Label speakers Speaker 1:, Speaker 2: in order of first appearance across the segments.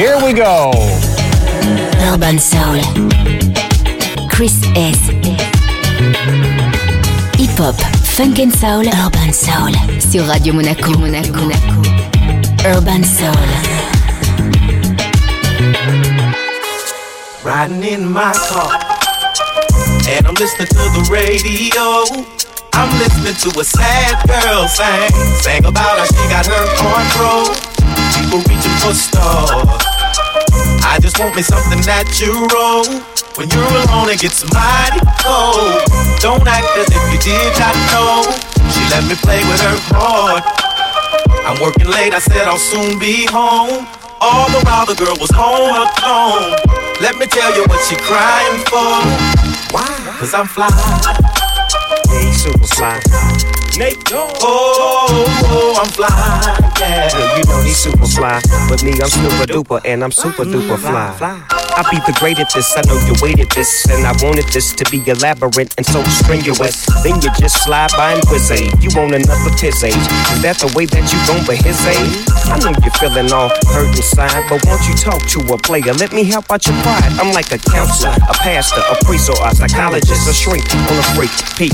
Speaker 1: Here we go.
Speaker 2: Urban Soul. Chris S. Hip Hop, Funk and Soul, Urban Soul. Sur Radio Monaco. Monaco. Urban Soul.
Speaker 3: Riding in my car, and I'm listening to the radio. I'm listening to a sad girl sing, sing about how she got her control. People reaching for stars. I just want me something natural. When you're alone, it gets mighty cold. Don't act as if you did not know. She let me play with her heart. I'm working late, I said I'll soon be home. All the while the girl was home alone. Let me tell you what she crying for. Why? Cause I'm fly.
Speaker 4: Yeah, super fly.
Speaker 3: Nate, oh, oh, oh, I'm fly. Yeah.
Speaker 4: You know he's super fly. But me, I'm super duper, and I'm super duper fly. I'll be the great at this, I know you waited this, and I wanted this to be elaborate and so strenuous. Then you just slide by and quiz You want another piss age? Is that the way that you gon' but his age? I know you're feeling all hurt inside, but won't you talk to a player? Let me help out your pride. I'm like a counselor, a pastor, a priest, or a psychologist, a shrink or a freak. Peep,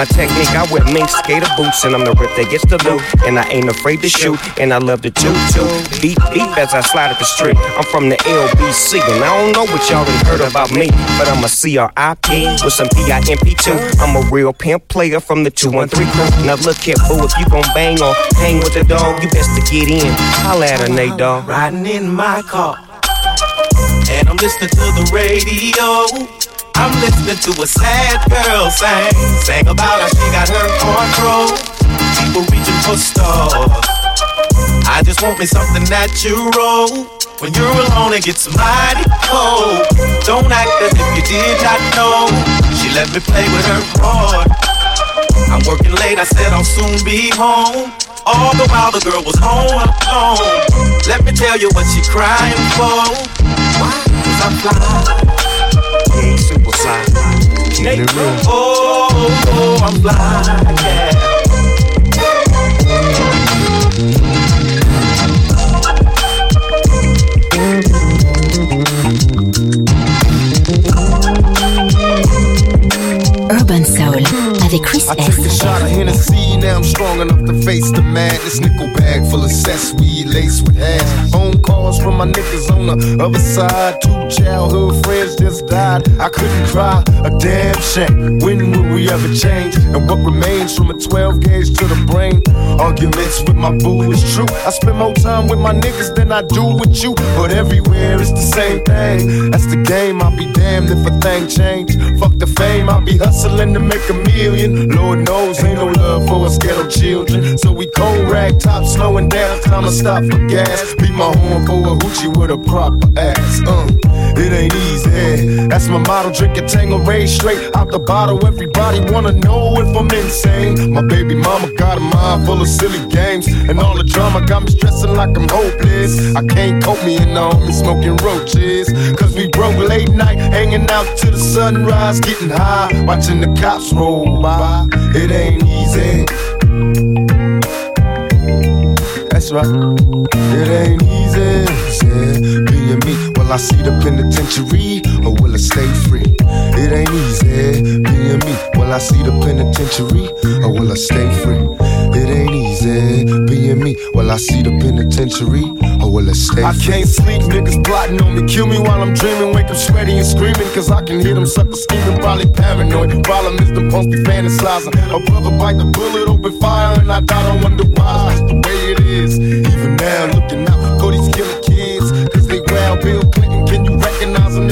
Speaker 4: my technique, I wear mink skater boots, and I'm the rip that gets the loot. And I ain't afraid to shoot, and I love to toot toot. Beat beat as I slide up the street. I'm from the LBC, and I don't know what y'all done heard about me, but I'm a CRIP with some PIMP2. I'm a real pimp player from the 213 crew. Now look here, boo, if you gon' bang or hang with the dog, you best to get in. Holla at her, Nate Dogg.
Speaker 3: Riding in my car, and I'm listening to the radio. I'm listening to a sad girl sing, sing about how she got her control. People reaching for stars. I just want me something natural. When you're alone, it gets mighty cold. Don't act as if you did not know. She let me play with her heart. I'm working late, I said I'll soon be home. All the while the girl was home alone. Let me tell you what she crying for. Why? Cause I'm fly.
Speaker 4: Yeah, super fly. Real.
Speaker 3: Oh, oh, oh, I'm fly. Yeah.
Speaker 2: Avec Chris
Speaker 5: a eh? S. now I'm strong enough to face the madness. Nickel bag full of cess weed laced with hash. Phone calls from my niggas on the other side. Two childhood friends just died. I couldn't cry, a damn shame. When will we ever change? And what remains from a 12 gauge to the brain? Arguments with my boo is true. I spend more time with my niggas than I do with you. But everywhere it's the same thing. That's the game, I'll be damned if a thing change. Fuck the fame, I'll be hustling to make a million. Lord knows, ain't no love for us ghetto children. So we cold rag top, slowing down, time to stop for gas. Beat my horn for a hoochie with a proper ass. Uh, it ain't easy. That's my motto, drink a tango, raise straight out the bottle. Everybody wanna know if I'm insane. My baby mama got a mind full of silly games. And all the drama got me stressing like I'm hopeless. I can't cope me and on me smoking roaches. Cause we broke late night, hanging out to the sunrise, getting high, watching the cops roll by. It ain't easy. That's right. It ain't easy. Yeah. Being me, will I see the penitentiary or will I stay free? It ain't easy. Eh? Being me, will I see the penitentiary or will I stay free? It ain't easy. Eh? Being me, will I see the penitentiary or will I stay free? I can't sleep, niggas plotting on me. Kill me while I'm dreaming. Wake up sweaty and screaming, cause I can hear them suckers scheming. Probably paranoid. Problem is the pumps be fantasizing. A brother bite the bullet, open fire, and I die. Don't wonder why. That's the way it is. Even now, looking out for these killer kids. Cause they round Bill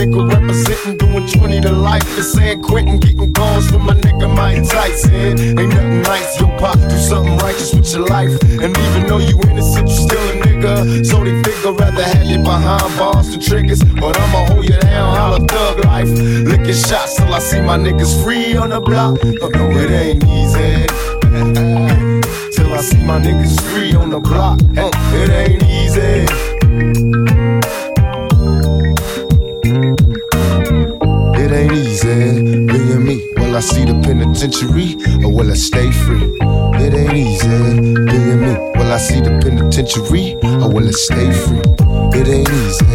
Speaker 5: nigga representing? Doing 20 to life. The San Quentin getting calls from my nigga Mike Tyson. Ain't nothing nice. Yo, pop, do something righteous with your life. And even though you innocent, you still a nigga. So they figure rather have you behind bars than triggers. But I'ma hold you down, holla thug life. Licking shots till I see my niggas free on the block. But no, it ain't easy. Till I see my niggas free on the block. It ain't easy. I see the penitentiary or will I stay free? It ain't easy being me. Will I see the penitentiary or will I stay free? It ain't easy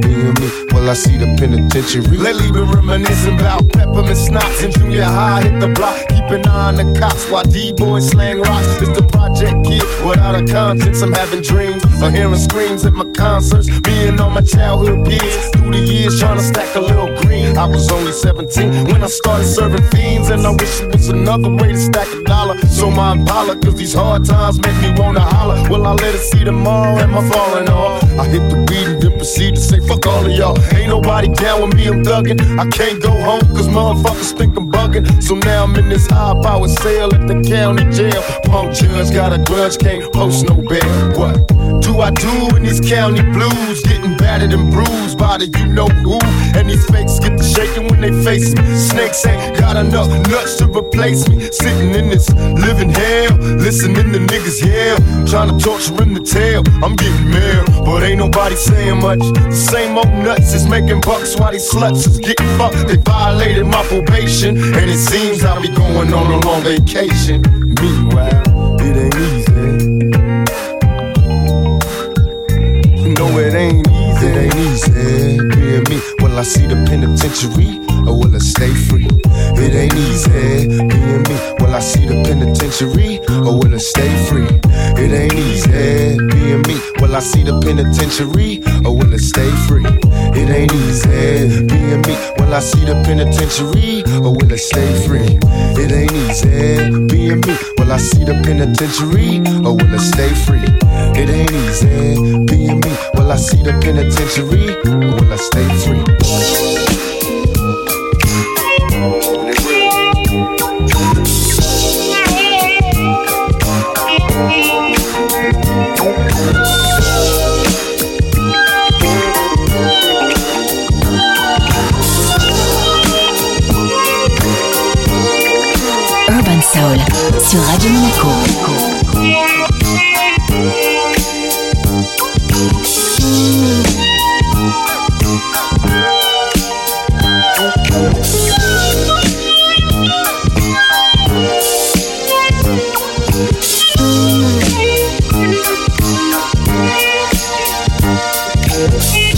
Speaker 5: being me. Well, I see the penitentiary. Lately been reminiscing about peppermint schnapps in junior high. Hit the block, keep an on the cops while D-boys slang rocks. It's the project kid without a conscience. I'm having dreams of hearing screams at my concerts. Being on my childhood peers through the years trying to stack a little green. I was only 17 when I started serving fiends, and I wish it was another way to stack a dollar. So my Impala, cause these hard times make me wanna holler. Well, I let it see tomorrow, am I falling off? I hit the beat and then proceed to say, fuck all of y'all. Ain't nobody down with me, I'm thuggin'. I can't go home, cause motherfuckers think I'm bugging. So now I'm in this high power sale at the county jail. Punk judge got a grudge, can't post no bail. What do I do in these county blues? Getting battered and bruised by the you know who. And these fakes get to shaking when they face me. Snakes ain't got enough nuts to replace me. Sitting in this living hell, listening to niggas yell. Trying to torture him to tell. I'm getting mail, but ain't nobody saying much. Same old nuts is making bucks while these sluts is getting fucked. They violated my probation, and it seems I'll be going on a long vacation. Meanwhile, it ain't easy. No, it ain't easy. It ain't easy being me. Will I see the penitentiary or will I stay free? It ain't easy eh, being me. Will I see the penitentiary or will I stay free? It ain't easy eh, being me. Will I see the penitentiary or will I stay free? It ain't easy eh, being me. Will I see the penitentiary or will I stay free? It ain't easy being me. Will I see the penitentiary or will I stay free? It ain't easy being me. Will I see the penitentiary or will I stay free?
Speaker 1: Baby,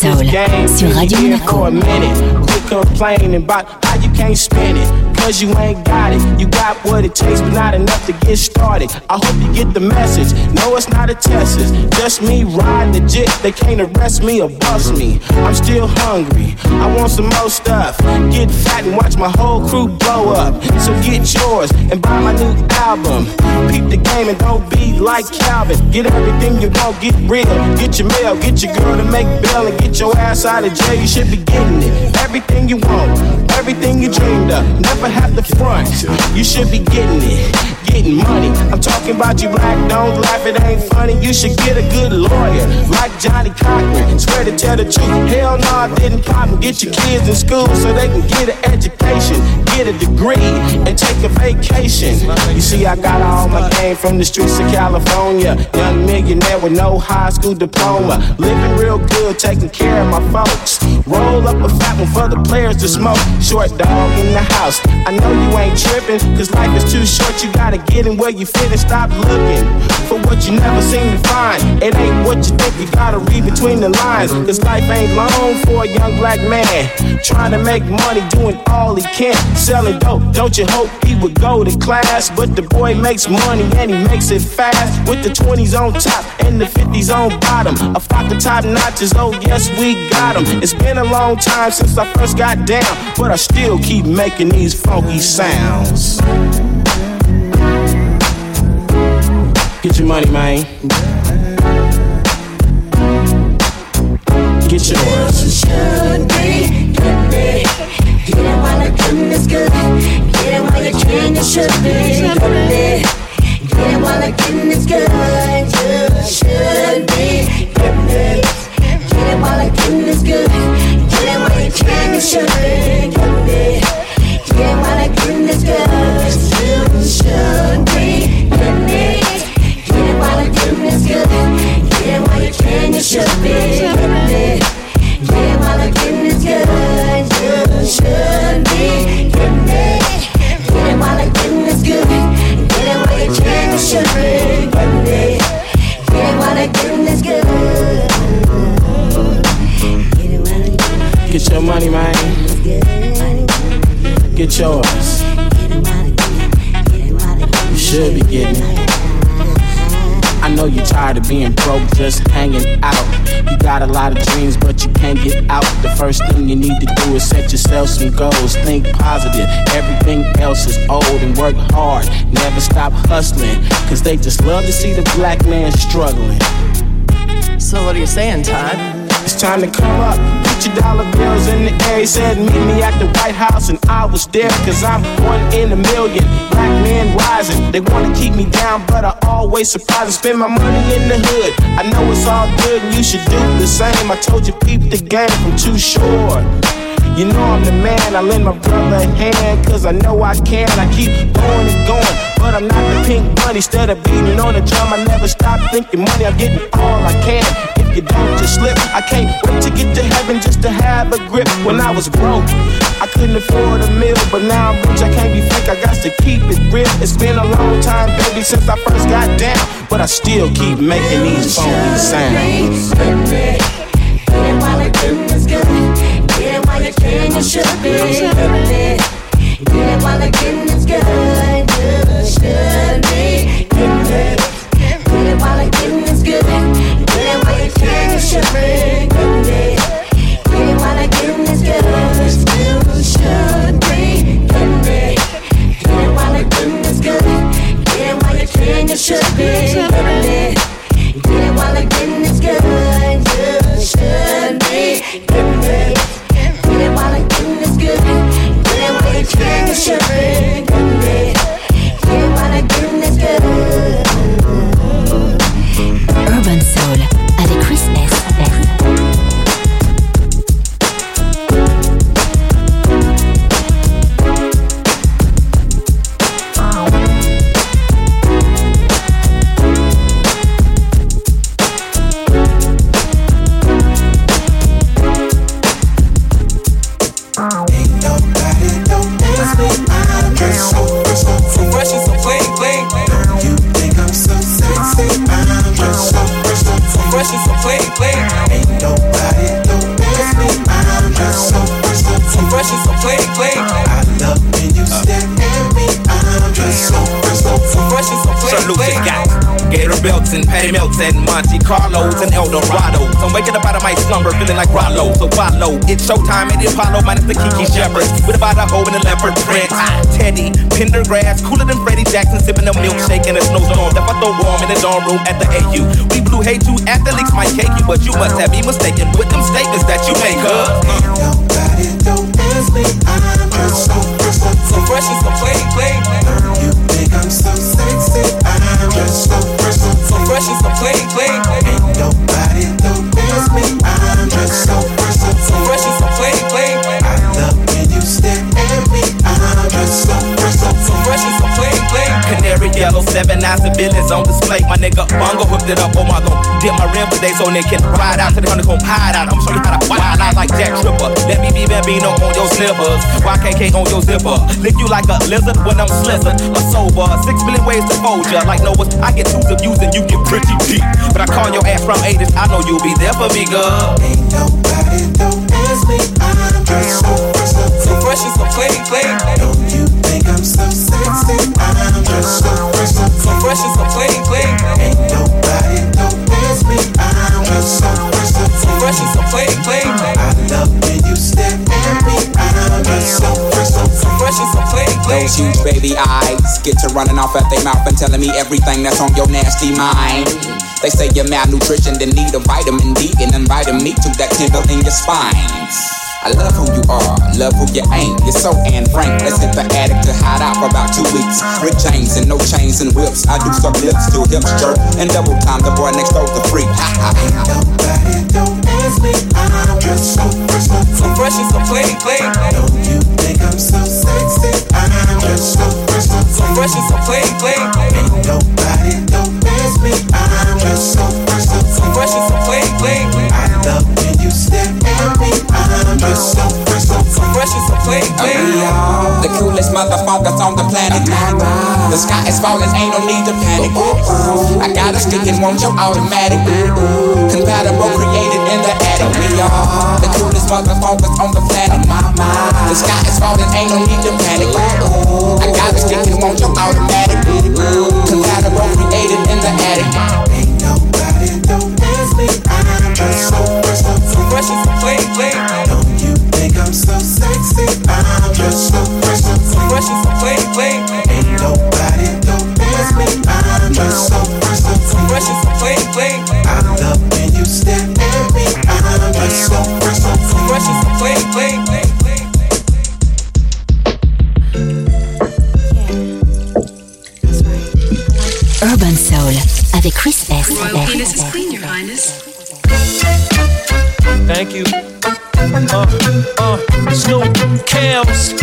Speaker 2: Soul sur Radio Monaco.
Speaker 6: Cause you ain't got it. You got what it takes, but not enough to get started. I hope you get the message. No, it's not a test, it's just me riding the jet. They can't arrest me or bust me. I'm still hungry. I want some more stuff. Get fat and watch my whole crew blow up. So get yours and buy my new album. Peep the game and don't be like Calvin. Get everything you want, get real. Get your mail, get your girl to make bail and get your ass out of jail. You should be getting it. Everything you want, everything you dreamed of. Never have the front. You should be getting it, getting money. I'm talking about you black, don't laugh, it ain't funny. You should get a good lawyer, like Johnnie Cochran. Swear to tell the truth. Hell no, I didn't pop and get your kids in school so they can get an education, get a degree, and take a vacation. You see, I got all my game from the streets of California. Young millionaire with no high school diploma. Living real good, taking care of my folks. Roll up a fat one for the players to smoke. Short dog in the house. I know you ain't tripping, cause life is too short. You gotta get in where you fit and stop looking for what you never seem to find. It ain't what you think, you gotta read between the lines. Cause life ain't long for a young black man. Trying to make money, doing all he can. Selling dope, don't you hope he would go to class? But the boy makes money and he makes it fast. With the 20s on top and the 50s on bottom. A flock of top notches, oh yes, we got them. It's been a long time since I first got down, but I still keep making these funky sounds. Get your money, man. Get yours.
Speaker 7: Should be, could be. Get it while the goodness good. Get it while you can, you should be, could be. Get it while the goodness good. You should be, could be. Get it while the goodness good. Get it while you can, you should be, be. Should be, could be. Get while the goodness good. You should be, could be. Get it while the goodness good. Get it while you can, you should be, could be. Get it while the goodness good. Get
Speaker 6: your money, man. Get yours.
Speaker 7: Good.
Speaker 6: You should be getting it. Know you're tired of being broke, just hanging out. You got a lot of dreams, but you can't get out. The first thing you need to do is set yourself some goals. Think positive. Everything else is old and work hard. Never stop hustling. Cause they just love to see the black man struggling.
Speaker 8: So, what are you saying, Todd?
Speaker 6: It's time to come up. Your dollar bills in the air. He said, Meet me at the White House, and I was there. Cause I'm one in a million. Black men rising. They wanna keep me down, but I always surprise and spend my money in the hood. I know it's all good, and you should do the same. I told you, peep the game from too short. You know I'm the man, I lend my brother a hand, cause I know I can. I keep going and going, but I'm not the pink bunny. Instead of beating on the drum, I never stop thinking money. I'm getting all I can. If don't just slip, I can't wait to get to heaven just to have a grip. When I was broke, I couldn't afford a meal, but now I'm rich. I can't be fake, I got to keep it real. It's been a long time, baby, since I first got down, but I still keep making these phony sounds.
Speaker 7: Get it while the getting good. Get it while you can, you should be. Get it while the is good. Should be. Get it. Get it. While be. Get getting good. Get it while be. Get good.
Speaker 9: Belts and Patty Melts and Monte Carlos and Eldorados. I'm waking up out of my slumber feeling like Rollo. So follow. It's showtime at the Apollo minus the Kiki Shepard. With about a hoe and a leopard print. Teddy, Pendergrass, cooler than Freddie Jackson, sipping a milkshake in a snowstorm. That I throw warm in the dorm room at the AU. We blew hate you athletes might cake you, but you must have me mistaken with them statements that you make, huh?
Speaker 1: Nobody don't miss me. I'm just so fresh, so fresh and so clean, clean. You think I'm so sexy? I'm just so fresh, so fresh and so clean, clean. Ain't nobody don't miss me. I'm just so fresh, so fresh and so clean, clean. I love when you stare at me. I'm just so so
Speaker 9: Canary yellow, seven eyes and billions on display. My nigga Bongo whipped it up. Oh my god, dip my rim today so they can ride out to the honeycomb hide out. I'm show you how to wild out like Jack Tripper. Let me be Bambino on your slippers. YKK on your zipper. Lick you like a lizard when I'm slizzard. A sober. Six million ways to fold ya. Like Noah's, I get twos of views and you get pretty deep. But I call your ass from 80s. I know you'll be there for me, girl.
Speaker 1: Ain't nobody don't miss me. I'm just so fresh, so fresh and so clean, clean. Don't you think I'm so sexy? I'm just so fresh, so fresh and so clean, clean. Ain't nobody don't miss me. I'm just so fresh, so fresh and so clean, clean. I love when you stare at me. I'm just so fresh, so fresh and so clean, clean.
Speaker 10: Those huge baby eyes get to running off at their mouth and telling me everything that's on your nasty mind. They say you're malnutrition, then need a vitamin D and inviting me to that tingle in your spine. I love who you are, love who you ain't. You're so Anne Frank. Let's hit the attic to hide out for about two weeks. Rick James and no chains and whips. I do some lips to hips jerk and double time. The boy next door's the freak. Ha ha.
Speaker 1: Nobody don't miss me. I'm just so fresh, so fresh and so clean, clean. Don't you think I'm so sexy? I'm just so fresh, so fresh and so clean, clean. Ain't nobody don't miss me. I'm just so I'm so fresh, so fresh and so clean, clean.
Speaker 10: The coolest motherfuckers on the planet. The sky is falling, ain't no need to panic. I got a stick and want your automatic. Compatible, created in the attic. We are the coolest motherfuckers on the planet. The sky is falling, ain't no need to panic. I got a stick and want your automatic. Compatible, created in the attic.
Speaker 1: Ain't nobody don't miss me. I'm just so I'm so sexy. I'm just so fresh, and clean. Fresh and clean, clean. Ain't nobody dope as me. I'm just so fresh, and clean. Fresh and clean, clean. I love when you stare at me. I'm just so fresh, and clean. Fresh and clean, clean.
Speaker 2: Urban Soul avec Chris S.
Speaker 11: Royal Penis is clean, Your Highness.
Speaker 12: Thank you. Uh, uh, Snoop, Kels.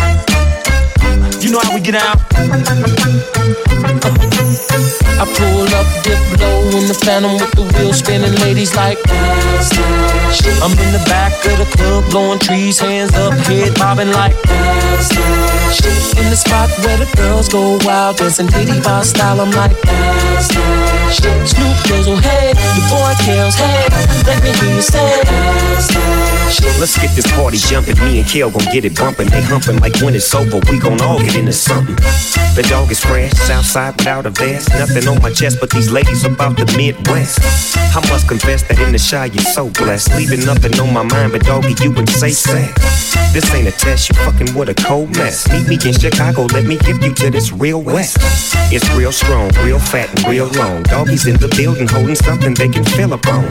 Speaker 12: You know how we get out. I pull up, dip low in the phantom with the wheel spinning. Ladies like, I'm in the back of the club, blowing trees, hands up, head bobbing like, that in the spot where the girls go wild, dancing Diddy Bop style. I'm like, Snoop Dizzle, hey, the boy kills, hey, let me hear you say,
Speaker 4: Let's get this party jumping. Me and Kale gon' get it bumping. They humping like when it's over, we gon' all get into something. The dog is fresh, Southside without a vest. Nothing on my chest, but these ladies about the Midwest. I must confess that in the shy you're so blessed. Leaving nothing on my mind, but doggy, you would say sex. This ain't a test, you fucking with a cold mess. Meet me in Chicago, let me give you to this real west. It's real strong, real fat, and real long. Doggies in the building holding something they can feel upon.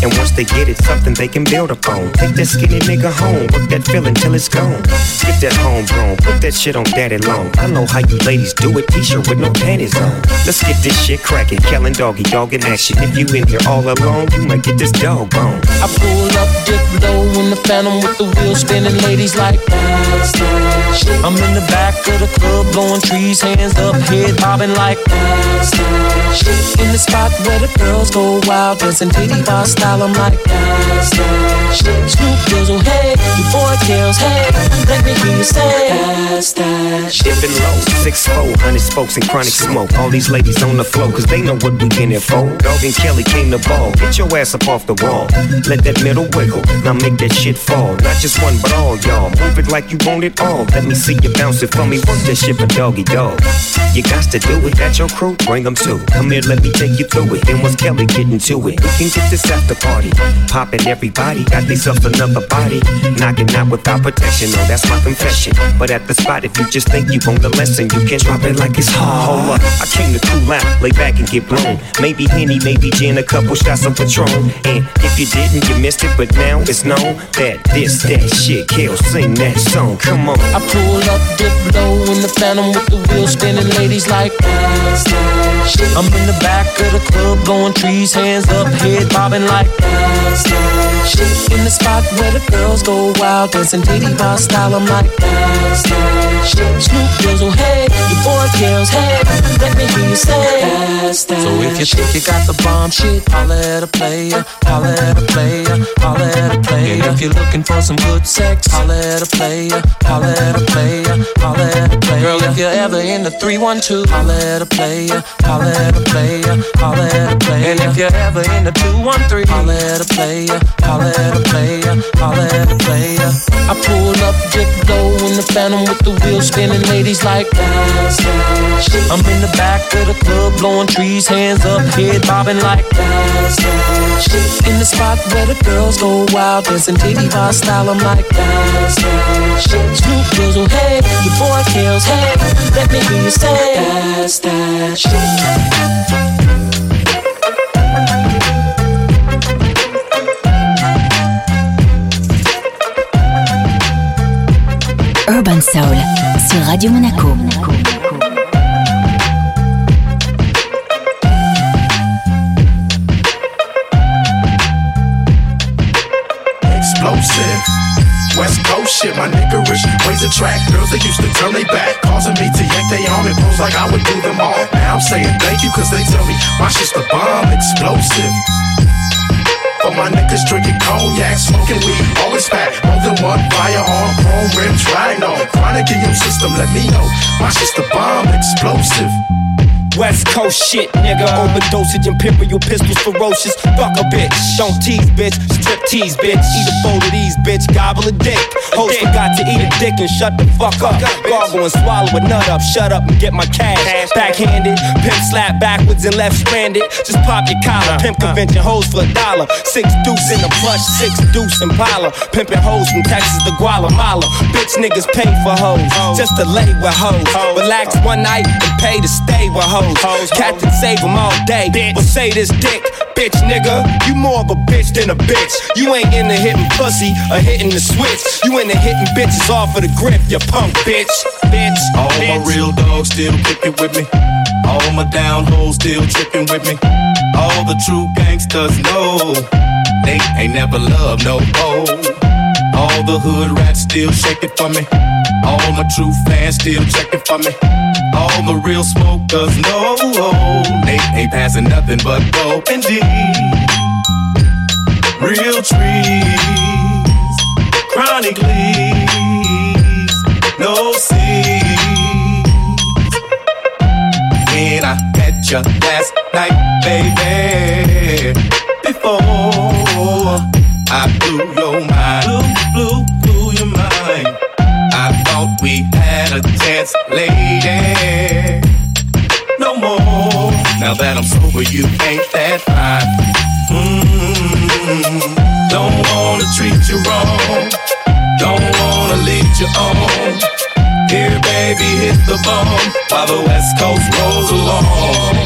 Speaker 4: And once they get it, something they can build upon. Take that skinny nigga home, work that feeling till it's gone. Get that homegrown, put that shit on daddy long. I know how you ladies do it, t-shirt with no panties on. Let's get this shit cracking, killing doggy dog in action. If you in here all alone, you might get this dog bone.
Speaker 12: I pull up, dip low in the phantom with the wheels spinning. Ladies like, I'm in the back of the club, blowing trees, hands up, head bobbing like, in the spot where the girls go wild, dancing Diddy Bop style. I'm like, Snoop Dizzle, hey, your boy kills, hey, let me hear you say, that shit.
Speaker 4: Dipping low, six four, hundred spokes and chronic smoke. All these ladies on the floor, cause they know what we in it for. Dog and Kelly came to ball. Get your ass up off the wall. Let that middle wiggle. Now make that shit fall. Not just one, but all y'all. Move it like you want it all. Let me see you bounce it for me. Work that shit for doggy dog. You got to do it. That your crew? Bring them too. Come here, let me take you through it. Then once Kelly getting to it, we can get this after party. Popping everybody. Got themselves another body. Knocking out without protection. No, that's my confession. But at the spot, if you just think you want the lesson, you can drop it like it's hard. Hold up, I came to cool out, lay back and get blown. Maybe Henny, maybe gin, a couple shots of Patron. And if you didn't, you missed it, but now it's known that this, that shit, Kill, sing that song. Come on.
Speaker 12: I pull up, dip low in the phantom with the wheels spinning. Ladies like, I'm in the back of the club, blowing trees, hands up, head bobbing like, in the spot where the girls go wild, dancing Diddy Bop style. I'm like, Snoop Dizzle, hey, your boy kills, hey, let me hear you say, that's that So if you think you got the bomb shit, holla at a player, holla at a player, holla at a player. And if you're looking for some good sex, holla at a player, holla at a player, holla at a player. Girl, if you're ever in the 312, holla at a player, holla at a player, holla at a player. And if you're ever in the 213, holla at a player, holla at a player, holla at a player. I pull up, dip low in the phantom with the wheels spinning. Ladies like, that. I'm in the back of the club, blowing trees, hands up, head bobbing like, that. in the spot where the girls go wild, dancing Diddy Bop style. I'm like, Snoop Dizzle, hey, your boy kills, hey, let me hear you say, that's that shit.
Speaker 2: Urban Soul sur Radio Monaco.
Speaker 13: explosive. West Coast shit, my niggerish ways attract girls that used to turn they back, causing me to yank they arm and pose like I would do them all. Now I'm saying thank you, cause they tell me my shit's the bomb, explosive. For my niggas drinking cognac, smoking weed, always fat. More than one firearm, chrome rims, riding on. Chronic in your system, let me know. My shit's the bomb, explosive.
Speaker 9: West Coast shit, nigga. Overdosage, imperial pistols, ferocious. Fuck a bitch. Don't tease, bitch. Strip tease, bitch. Eat a bowl of these, bitch. Gobble a dick. Host forgot to eat a dick and shut the fuck up. Gargle and swallow a nut up. Shut up and get my cash. Backhanded, pimp slap backwards and left stranded. Just pop your collar. Pimp convention hoes for a dollar. Six deuce in the plush, six deuce in Impala. Pimping hoes from Texas to Guatemala. Bitch niggas pay for hoes. Just to lay with hoes. Relax one night and pay to stay with hoes. Hoes. Captain save them all day. bitch. But say this dick, bitch nigga. You more of a bitch than a bitch. You ain't into hitting pussy or hitting the switch. You into hitting bitches off of the grip, you punk bitch. Bitch.
Speaker 3: All
Speaker 9: bitch.
Speaker 3: my real dogs still kicking with me. All my down hoes still tripping with me. All the true gangsters know they ain't never loved no hoe. All the hood rats still shaking for me. All my true fans still checking for me. All the real smokers know they ain't passing nothing but dope and D. Real trees, chronic leaves, no seeds. When I met you last night, baby, before I blew your mind, blew, blew, blew your mind. I thought we had a chance, lady. No more. Now that I'm sober, you ain't that fine. Mm, don't wanna treat you wrong. Don't wanna lead you on. Baby, hit the bone while the West Coast rolls along.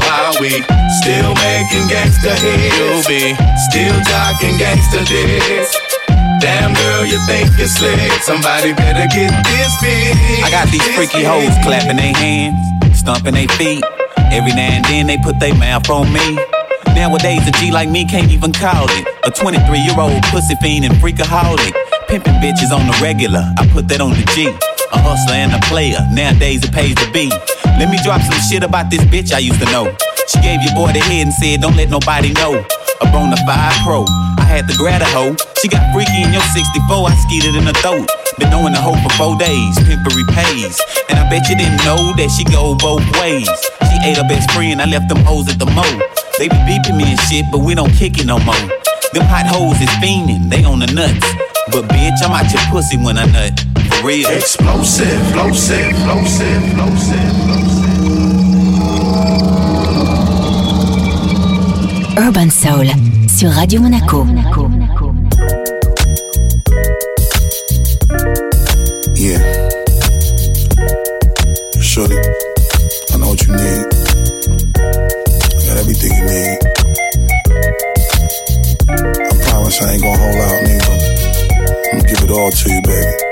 Speaker 3: While we still making gangsta hits, be still jocking gangsta dicks. Damn girl, you think you're slick? Somebody better get this big.
Speaker 10: I got these freaky hoes clapping their hands, stomping their feet. Every now and then they put their mouth on me. Nowadays, a G like me can't even call it. A 23 year old pussy fiend and freakaholic. Pimping bitches on the regular, I put that on the G. A hustler and a player, nowadays it pays to be. Let me drop some shit about this bitch I used to know. She gave your boy the head and said, Don't let nobody know. A bona fide pro, I had to grab a hoe. She got freaky in your 64, I skeeted in the throat. Been knowing the hoe for four days, pimpery pays. And I bet you didn't know that she go both ways. She ate her best friend, I left them hoes at the mo. They be beeping me and shit, but we don't kick it no more. Them hot hoes is fiending, they on the nuts. But bitch, I'm out your pussy when I nut. For real.
Speaker 13: Explosive, explosive, explosive, explosive,
Speaker 2: Urban Soul sur Radio Monaco.
Speaker 14: Yeah. Shorty, I know what you need. I got everything you need. I promise I ain't gonna hold out, nigga. I'm gonna give it all to you, baby.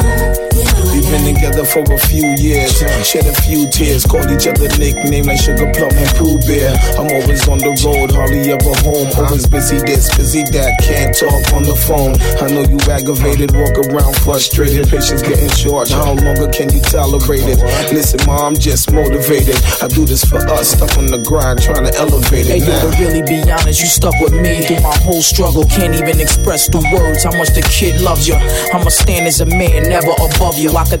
Speaker 6: Been together for a few years, shed a few tears, called each other nicknames like Sugar Plum and Pooh Bear. I'm always on the road, hardly ever home. Always busy this, busy that, can't talk on the phone. I know you aggravated, walk around frustrated, patience getting short. How longer can you tolerate it? Listen, mom, I'm just motivated. I do this for us, stuck on the grind, trying to elevate
Speaker 15: Hey,
Speaker 6: it.
Speaker 15: yo,
Speaker 6: Now.
Speaker 15: to really be honest, you stuck with me through my whole struggle. Can't even express the words how much the kid loves you. I'ma stand as a man, never above you. I could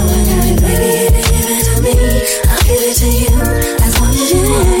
Speaker 16: Baby, if you give it to me, I'll give it to you. As long you want.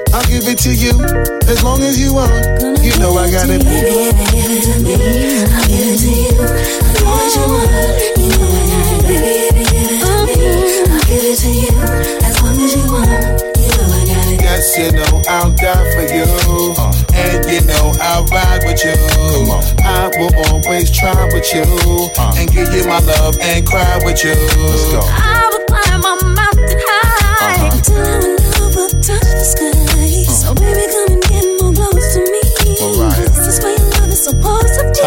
Speaker 14: I'll give it to you as long as you want. You know I got it.
Speaker 17: Baby, give it to me. I'll give it to you as long as you want. You know I got it. Baby, give it to me. I'll give it to you as long as you want. You know I got it.
Speaker 14: Yes, you know I'll die for you. And you know I'll ride with you. I will always try with you. And give you my love and cry with you. Let's go.
Speaker 17: I will climb a mountain high uh-huh. until our love will touch the sky. So uh-huh. oh, baby, come and get more close to me. This is where your love is supposed to be.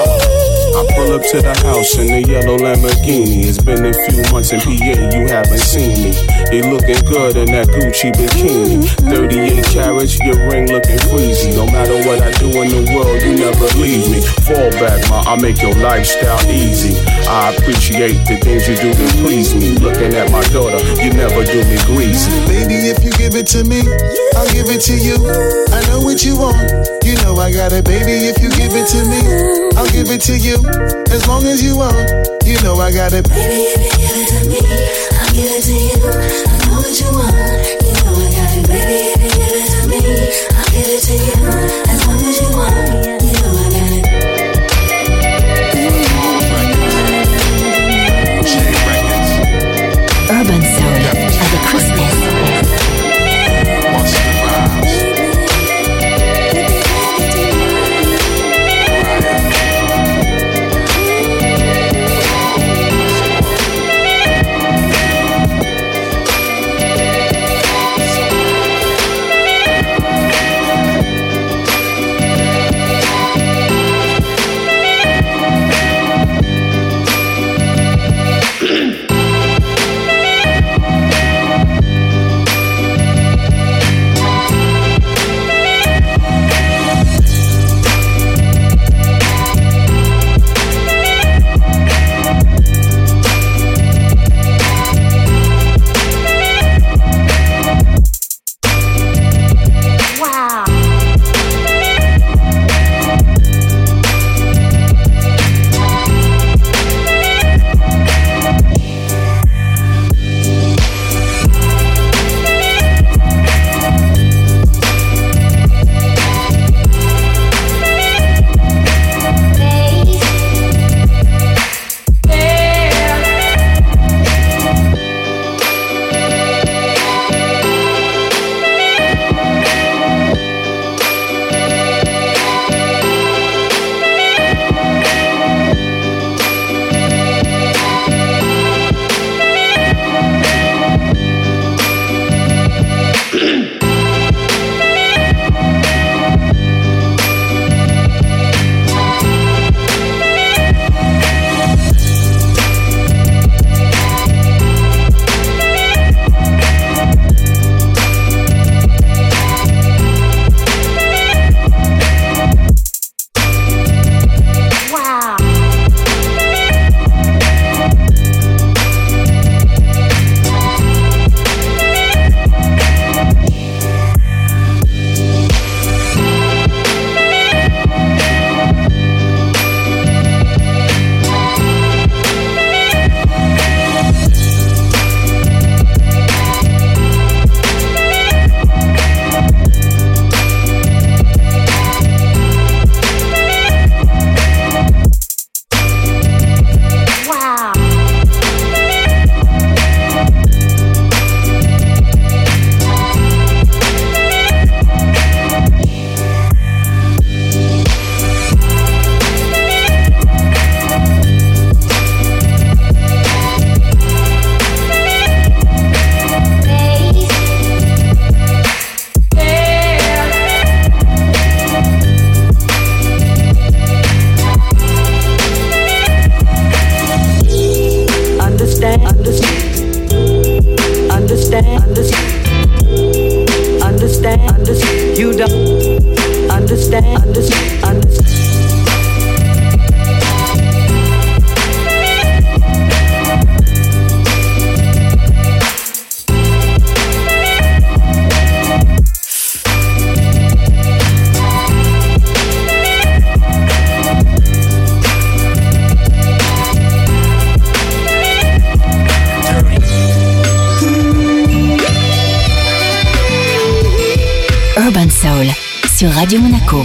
Speaker 18: I pull up to the house in the yellow Lamborghini. It's been a few months in PA, you haven't seen me. You looking good in that Gucci bikini. Mm-hmm. 38 carats, your ring looking freezy. No matter what I do in the world, you never leave me. Fall back, ma, I make your lifestyle easy. I appreciate the things you do to please me. Looking at my daughter, you never do me greasy.
Speaker 14: Baby, if you give it to me, I'll give it to you. I know what you want. You know I got it, baby. If you give it to me, I'll give it to you. As long as you want. You know I got it.
Speaker 17: Baby, if you give it to me, I'll give it to you. I know what you want. You know I got it. Baby, if you give it to me, I'll give it to you. As long as you want.
Speaker 19: Urban Soul avec
Speaker 2: Chris S. Radio Monaco.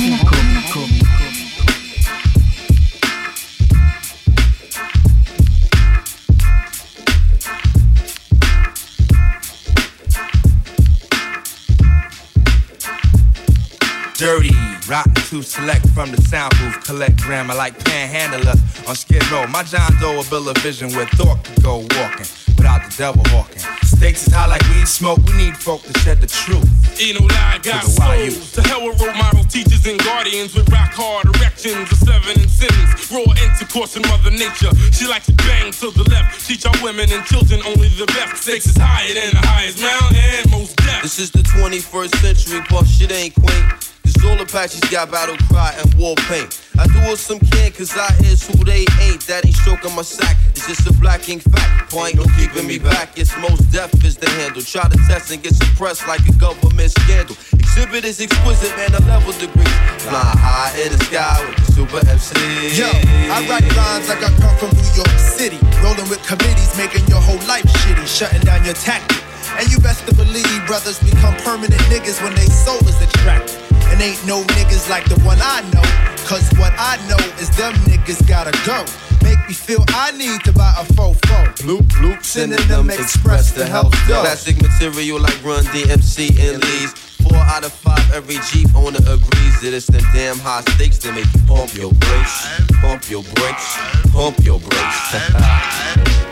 Speaker 20: Dirty, rotten to select from the sound booth, collect grammar like panhandler on Skid Row. My John Doe a bill of vision where thought could go walking without the devil walking. Stakes is high like weed smoke. We need folk to shed the truth.
Speaker 21: Ain't no lie, got
Speaker 20: the
Speaker 21: To hell with role models, teachers, and guardians with rock hard erections of seven and sins. Raw intercourse and Mother Nature. She likes to bang to the left. Teach our women and children only the best. Stakes is higher than the highest mountain and most death.
Speaker 22: This is the 21st century, but shit ain't quaint. Cause all Apaches got battle cry and war paint. I do what some can, cause I is who they ain't. That ain't stroking my sack, it's just a black ink fact. Point no keeping me back, it's Mos Def is the handle. Try to test and get suppressed like a government scandal. Exhibit is exquisite, man, a level degree. Fly high in the sky with the super MC.
Speaker 23: Yo, I write rhymes like I come from New York City. Rolling with committees, making your whole life shitty, shutting down your tactic. And you best to believe brothers become permanent niggas when they soul is extracted. And ain't no niggas like the one I know. Cause what I know is them niggas gotta go. Make me feel I need to buy a fofo. Bloop, bloop, sending them express to help go.
Speaker 22: Classic material like Run DMC and Lee's. Four out of five, every Jeep owner agrees that it's them damn high stakes that make you pump your brakes, pump your brakes, pump your brakes.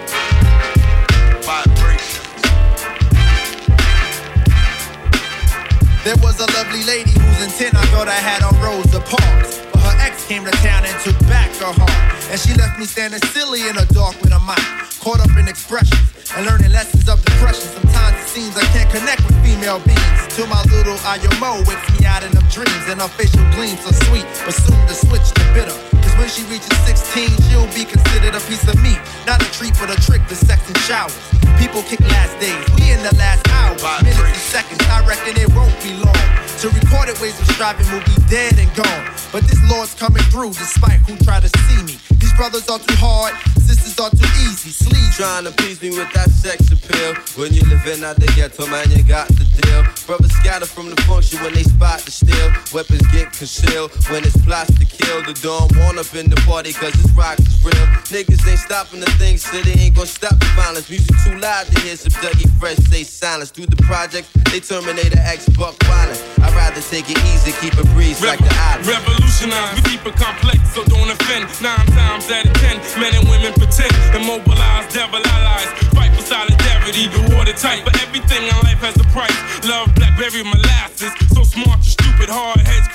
Speaker 23: There was a lovely lady whose intent I thought I had on Rosa Parks. But her ex came to town and took back her heart. And she left me standing silly in the dark with a mic. Caught up in expressions and learning lessons of depression. Sometimes it seems I can't connect with female beings. Till my little IMO wakes me out in them dreams. And her facial gleams are sweet, but soon to switch to bitter. When she reaches 16, she'll be considered a piece of meat. Not a treat, but a trick to sex and showers. People kick last days, we in the last hour. Minutes and seconds, I reckon it won't be long. To recorded ways of striving will be dead and gone. But this Lord's coming through despite who try to see me. These brothers are too hard, sisters are too easy. Sleazy.
Speaker 22: Trying to please me with that sex appeal. When you living out the ghetto, man, you got the deal. Brothers scatter from the function when they spot the steal. Weapons get concealed when it's plastic kill. The dawn warn up in the party cause this rock is real. Niggas ain't stopping the things, so they ain't gonna stop the violence. Music too loud to hear some Dougie Fresh say silence. Through the projects, they terminate Terminator X buck violent. I'd rather take it easy, keep it breeze like the island.
Speaker 21: Revolutionize, we keep it complex, so don't offend. Nine times out of ten, men and women pretend, immobilize devil allies. Fight for solidarity, the watertight, but everything in life has a price. Love blackberry molasses,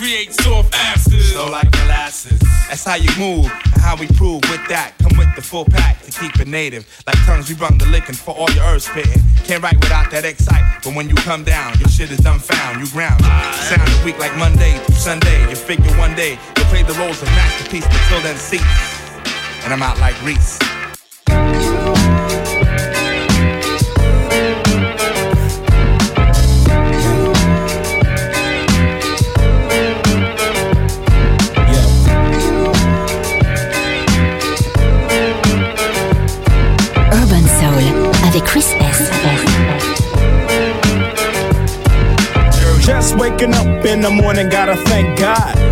Speaker 21: create soft asses.
Speaker 20: So like molasses. That's how you move and how we prove with that. Come with the full pack to keep it native. Like tongues, we brung the licking for all your earth spitting. Can't write without that excite. But when you come down, your shit is dumbfound. You ground. Sound a week like Monday through Sunday. You figure one day you'll play the roles of masterpiece, but till then cease. And I'm out like Reese.
Speaker 6: Just waking up in the morning, gotta thank God.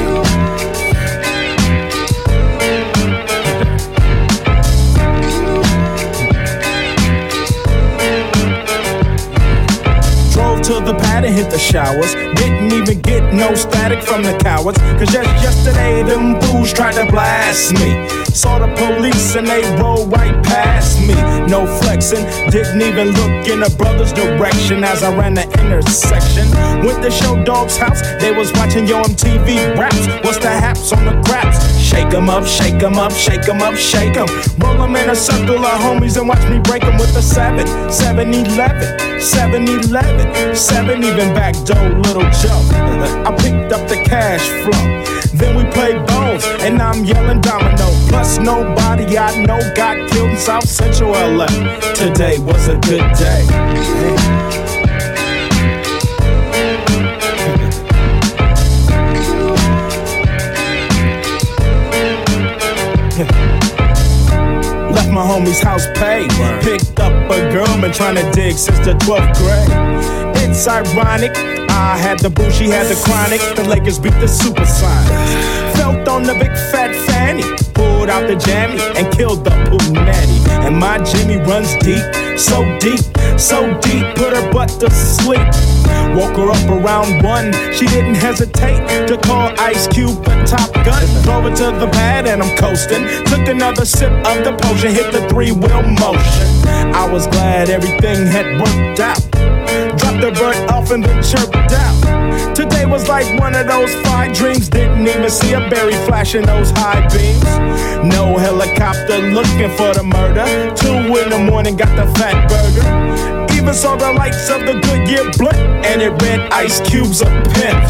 Speaker 6: Showers. Didn't even get no static from the cowards. Cause just yesterday, them fools tried to blast me. Saw the police and they rolled right past me. No flexing, didn't even look in a brother's direction as I ran the intersection. Went to Short Dog's house, they was watching Yo MTV raps. What's the haps on the craps? Shake 'em up, shake 'em up, shake 'em up, shake 'em. Roll 'em in a circle of homies and watch me break 'em with a 7, 7 11, 7 11, 7 even back door, little Joe. I picked up the cash flow. Then we played bones, and I'm yelling domino. Plus, nobody I know got killed in South Central LA. Today was a good day. Left my homie's house paid. Picked up a girl, been trying to dig since the 12th grade. It's ironic. I had the boo, she had the chronic. The Lakers beat the Supersonics. Felt on the big fat fanny. Pulled out the jammy and killed the poo nanny. And my Jimmy runs deep, so deep, so deep. Put her butt to sleep. Woke her up around one. She didn't hesitate to call Ice Cube a top gun. Throw her to the pad and I'm coasting. Took another sip of the potion, hit the three wheel motion. I was glad everything had worked out. Dropped the bird off and then chirped out. Today was like one of those five dreams. Didn't even see a berry flashing those high beams. No helicopter looking for the murder. Two in the morning, got the Fatburger. Even saw the lights of the Goodyear blimp, and it read Ice Cube's a pimp.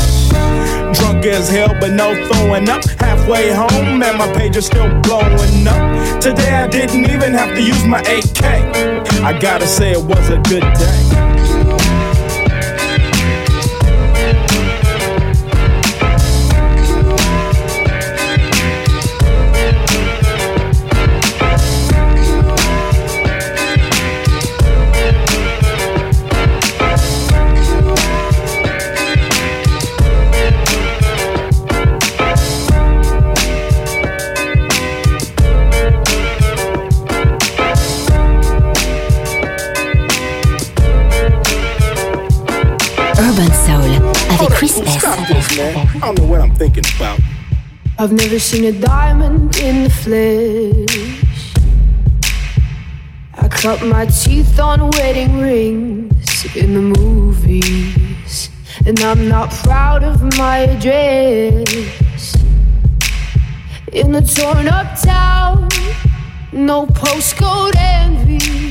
Speaker 6: Drunk as hell, but no throwing up. Halfway home, and my page is still blowing up. Today I didn't even have to use my AK. I gotta say, it was a good day. Thinking about.
Speaker 24: I've never seen a diamond in the flesh. I cut my teeth on wedding rings in the movies. And I'm not proud of my address. In the torn up town, no postcode envy.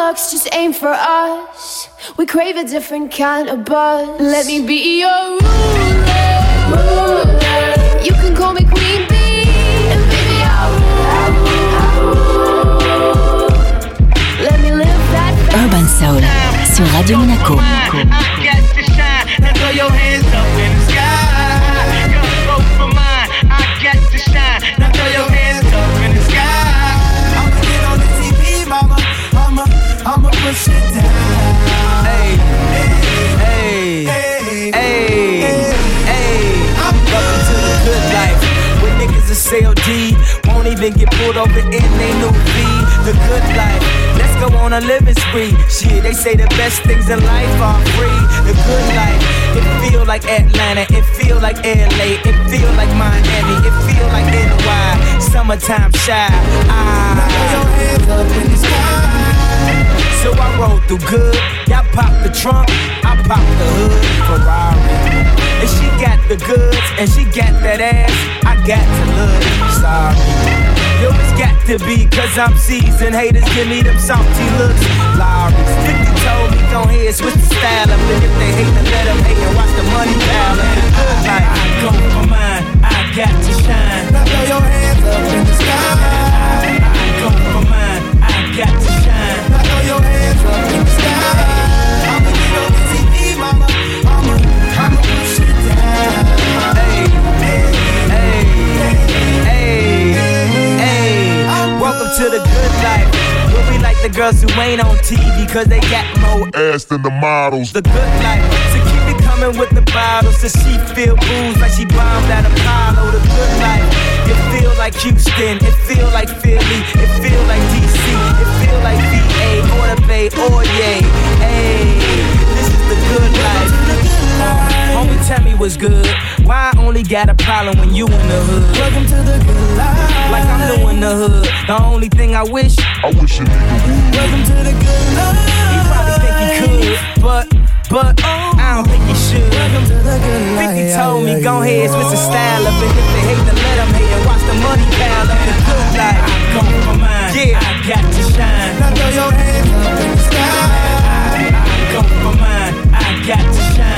Speaker 24: luck's just ain't for us. We crave a different kind of buzz. Let me be your ruler. You can call me Queen Bee, and baby I'll rule. Let me live that.
Speaker 2: Urban Soul sur Radio Monaco.
Speaker 16: Now throw your hands up I'ma push it down. Hey, hey, hey, hey, hey.
Speaker 9: Welcome to the good life. Where niggas is CLD. Won't even get pulled over in they new V. The good life. Let's go on a living spree. Shit, they say the best things in life are free. The good life. It feel like Atlanta. It feel like LA. It feel like Miami. It feel like NY. Summertime shy. Ah. So I roll through good. Y'all pop the trunk. I pop the hood. Ferrari. And she got the goods, and she got that ass. I got to look sorry. Yo, it's got to be, cause I'm seasoned. Haters give me them salty looks. Lawrence, 50 told me, go ahead, switch the style up. And if they hate, then let them hate and watch the money pile up. I go for mine, I got to shine. Now throw your hands up in the sky. To the good life. But we like the girls who ain't on TV, cause they got more
Speaker 25: ass than the models.
Speaker 9: The good life, so keep it coming with the bottles. So she feel booze like she bombed at Apollo. The good life, it feel like Houston, it feel like Philly, it feel like DC, it feel like VA, or the Bay, oh or yay. Hey, this is the good life. Homie, tell me what's good. Why I only got a problem when you in the hood? Welcome to the good life. Like I'm doing the hood. The only thing I wish,
Speaker 25: I wish a nigga would.
Speaker 9: Welcome to the good life. He probably think he could, but. But I don't think he should. Welcome to the good life. 50 told me, go ahead, switch the style up. And if they hate, then let them hate and watch the money pile up. The good life. I come for mine. Yeah, I got to shine. Now throw your hands up in the sky. I come for mine. I got to shine.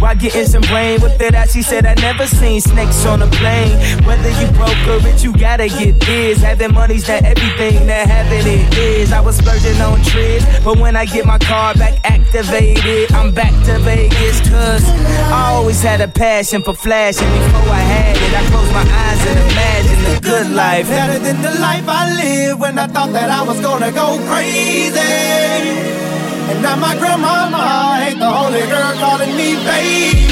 Speaker 9: While getting some brain with it out, she said I never seen snakes on a plane. Whether you broke or rich, you gotta get this. Having money's not everything that having it is. I was splurging on trips, but when I get my car back activated, I'm back to Vegas. Cause I always had a passion for flashing. Before I had it, I closed my eyes and imagined the good life.
Speaker 23: Better than the life I lived when I thought that I was gonna go crazy. And now my grandmama ain't the only girl calling me baby.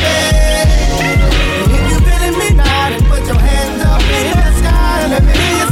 Speaker 23: And if you feeling me now, then put your hands up in the sky and let me hear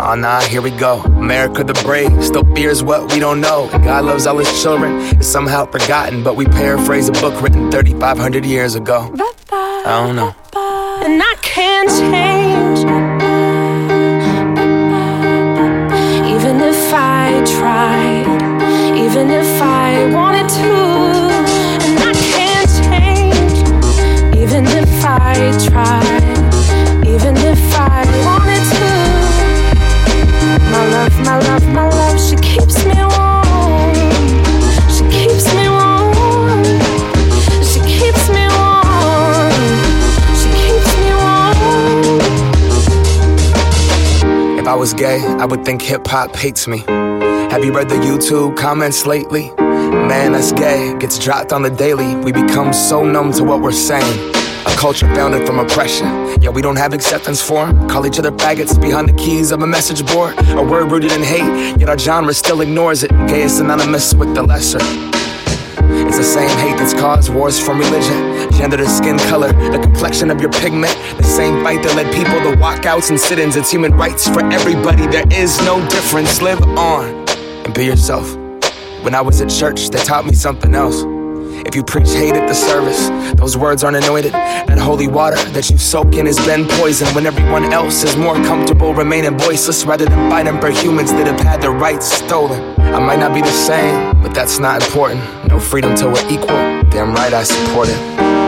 Speaker 26: Oh nah, here we go. America the brave still fears what we don't know. God loves all his children. It's somehow forgotten, but we paraphrase a book written 3,500 years ago. I don't know.
Speaker 24: And I can't change. Even if I tried, even if I wanted to. And I can't change. Even if I tried, even if I wanted
Speaker 26: gay, I would think hip hop hates me. Have you read the YouTube comments lately? Man, that's gay. Gets dropped on the daily. We become so numb to what we're saying. Culture founded from oppression. Yeah, we don't have acceptance for 'em. Call each other faggots behind the keys of a message board. A word rooted in hate, yet our genre still ignores it. Gay is synonymous with the lesser. It's the same hate that's caused wars from religion, gender to skin color, the complexion of your pigment. The same fight that led people to walkouts and sit ins. It's human rights for everybody. There is no difference. Live on and be yourself. When I was at church, they taught me something else. If you preach hate at the service, those words aren't anointed. That holy water that you soak in has been poisoned when everyone else is more comfortable remaining voiceless rather than fighting for humans that have had their rights stolen. I might not be the same, but that's not important. No freedom till we're equal. Damn right I support it.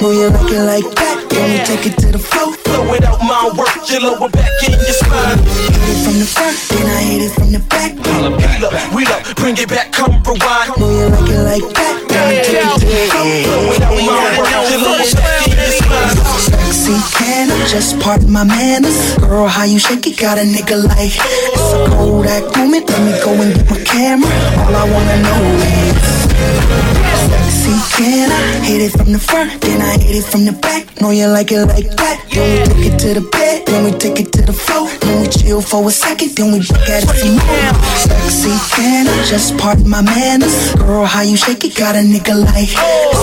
Speaker 16: Know you like it like that, then we take it to the floor.
Speaker 3: Flow it out my work, your lower back in your spine.
Speaker 16: Hit it from the front, then I hit it from the back.
Speaker 3: Wheel up, wheel up, bring it back, come rewind.
Speaker 16: Know you like it like that, then we take it to the floor.
Speaker 3: Flow it out my work, your lower back in your spine.
Speaker 16: Sexy can I just pardon my manners? Girl, how you shake it got a nigga like It's a Kodak moment, let me go and get my camera All I wanna know is Can I hit it from the front, then I hit it from the back? Know you like it like that. Then we take it to the bed, then we take it to the floor. Then we chill for a second, then we back at it some more Sexy can I just part my manners? Girl, how you shake it? Got a nigga like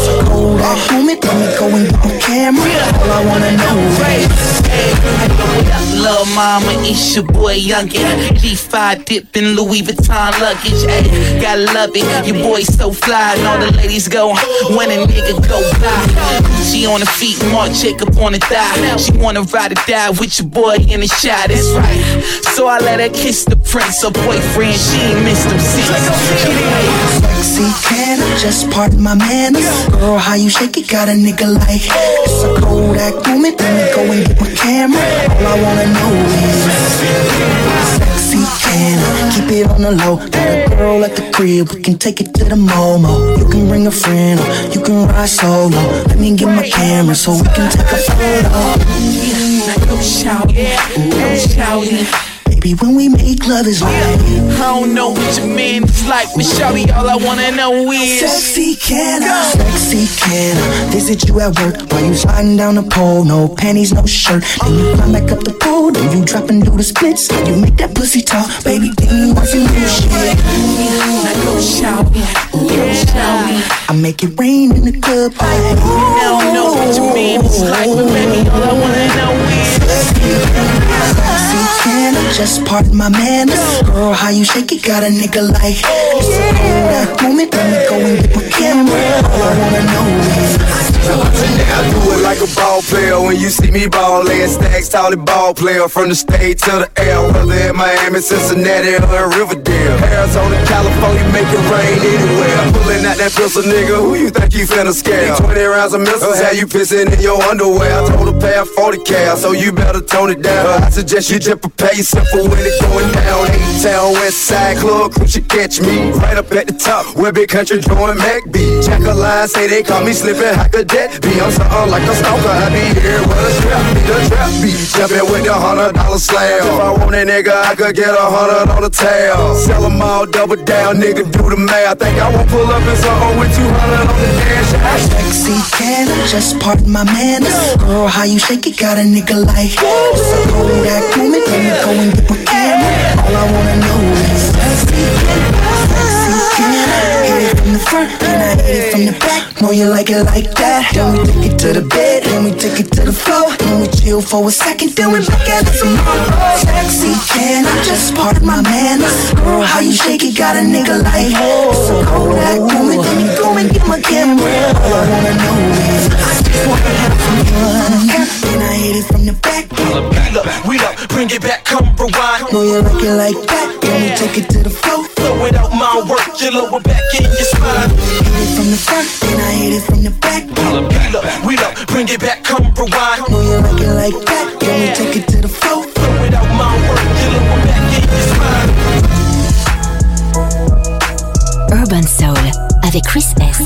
Speaker 16: It's a Kodak moment, let me go and get my camera All I wanna know is
Speaker 27: Lil' mama, it's your boy Youngin. G5 dipping Louis Vuitton luggage. Ayy, gotta love it. Your boy so fly, and all the ladies go when a nigga go by. She on the feet, Mark Jacob on the thigh. She wanna ride or die with your boy in the shot. That's right. So I let her kiss the prince, her boyfriend. She ain't missed them seats.
Speaker 16: Sexy I just pardon my manners? Girl, how you shake it? Got a nigga like It's a Kodak moment, let me go and get my camera. All I wanna know is Sexy can I keep it on the low? Got a girl at the crib, we can take it to the Momo. You can bring a friend, or you can ride solo. Let me get my camera so we can take a photo.
Speaker 27: Go shouting, go shouting.
Speaker 16: Baby, when we make love is like
Speaker 27: I don't know what your man is like, but shawty, all I wanna know is
Speaker 16: Sexy can I, sexy can I? Visit you at work while you sliding down the pole. No panties, no shirt. Then you climb back up the pole. Then you drop and do the splits. You make that pussy talk. Baby, then you want some new shit.
Speaker 27: Go shouting, go shouting.
Speaker 16: I make it rain in the club
Speaker 27: I don't know what your man is like, but baby, all I wanna know is
Speaker 16: Sexy can I just pardon my manners Girl, how you shake it got a nigga like It's a Kodak moment, let me go and get my camera All I wanna know is
Speaker 5: I do it like a ball player when you see me ball laying stacks, tall ball player from the state to the air, whether in Miami, Cincinnati, or Riverdale, Arizona, California, make it rain anywhere. I'm pulling out that pistol, nigga. Who you think you finna scare? 20 rounds of missiles, how you pissing in your underwear? I told her pay a 40 cal, so you better tone it down. I suggest you just prepare yourself for when it going down. Eight town, West Side Club, crew should catch me right up at the top. Where big country join Mac B. A line, say they call me slipping like a debt be. I'm something like a stalker. I be here with a strap, be the trap be. Jumping with the hundred dollar slab. If I want a nigga, I could get a hundred on the tail. Sell them all, double down, nigga, do the math. I think I won't pull up in something with 200 on the dash.
Speaker 16: Sexy can just pardon my manners Girl, how you shake it got a nigga like It's a Kodak moment, let me go and get my camera All I wanna know is I, sexy can I Hit it from the front, then I hit it from the back
Speaker 28: Know you like it like that. Then we take it to the bed, then we take it to the floor. Then we chill for a second, then we back at it some more. Sexy, can I just part my manners? Girl, how you shake it, got a nigga like So cold that woman, then you go and get my camera. All I wanna know is, I just wanna have some fun. Then hit it from the back.
Speaker 3: Wheel up, wheel up, bring it back, come rewind.
Speaker 28: Know you like it like that. Then we take it to the floor.
Speaker 3: Throw it out my work, your lower back in your spine.
Speaker 28: Hit it from the front, then I hit it from the back.
Speaker 3: Wheel up, wheel up, bring it back, come rewind.
Speaker 28: Know you like it like that. Then we take it to the floor.
Speaker 3: Throw it out my work, your lower back in your spine.
Speaker 2: Urban Soul avec Chris S.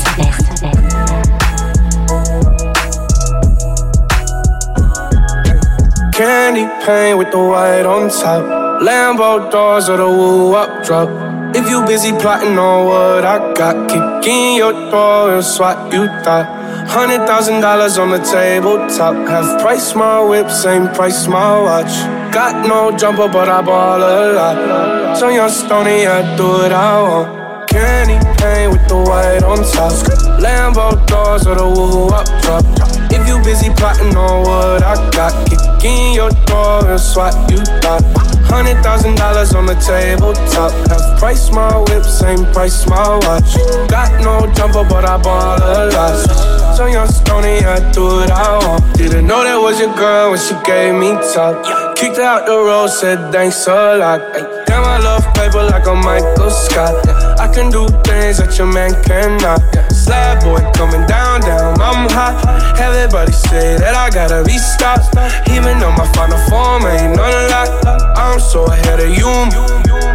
Speaker 29: Candy paint with the white on top. Lambo doors or the woo up drop. If you busy plotting on what I got, kick in your door and swat you thought. Hundred thousand dollars on the tabletop. Half price my whip, same price my watch. Got no jumper, but I ball a lot. So young stony, I do what I want. Candy paint with the white on top. Lambo doors or the woo up drop. If you busy plotting on what I got, kick in your door and swat you thought. Hundred thousand dollars on the tabletop. Half price my whip, same price my watch. Got no jumper, but I ball a lot. So young stony, I do what I want. Didn't know that was your girl when she gave me top. Kicked out the road, said thanks a lot. I love paper like a Michael Scott. I can do things that your man cannot. Slab boy coming down, down, I'm hot. Everybody say that I gotta be stopped. Even though my final form ain't lot. I'm so ahead of you.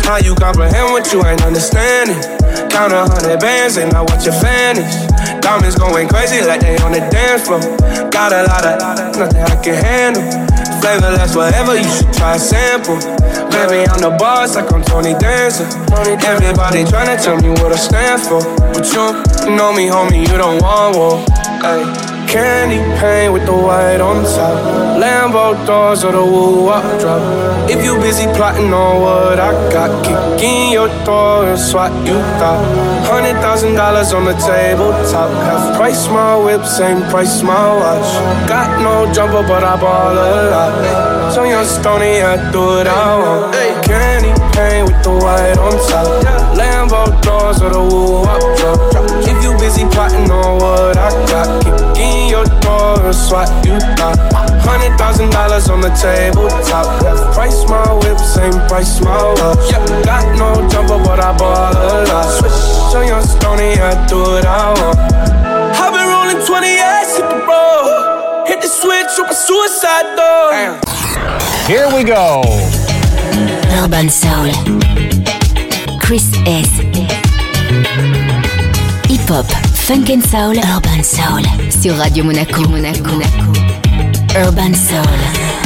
Speaker 29: How you comprehend what you ain't understanding? Count a hundred bands, and I watch your fan is. Diamonds going crazy like they on the dance floor. Got a lot of nothing I can handle. Flavorless, whatever, you should try sample. Baby, I'm the boss like I'm Tony Danza. Everybody tryna tell me what I stand for. But you, know me, homie, you don't want war. Ay. Candy paint with the white on top. Lambo doors or the woo up drop. If you busy plotting on what I got, kick in your door and swat you thought. Hundred thousand dollars on the tabletop. Half price my whip, same price my watch. Got no jumper, but I ball a lot. So young stony, I do what I want. Candy paint with the white on top. Lambo doors or the woo up drop. If you busy plotting on what I got, kick in door and swat you thought. Hundred thousand dollars on the tabletop. Half price my whip, same price my watch. Got no jumper, but I ball a lot. Switch So young stony, I do what I want. I've been rolling 20 years, hit the road. Hit the switch, open suicide door.
Speaker 30: Here we go.
Speaker 2: Urban Soul. Chris S. Hip Hop, Funk and Soul, Urban Soul. Sur Radio Monaco. Monaco. Urban Soul.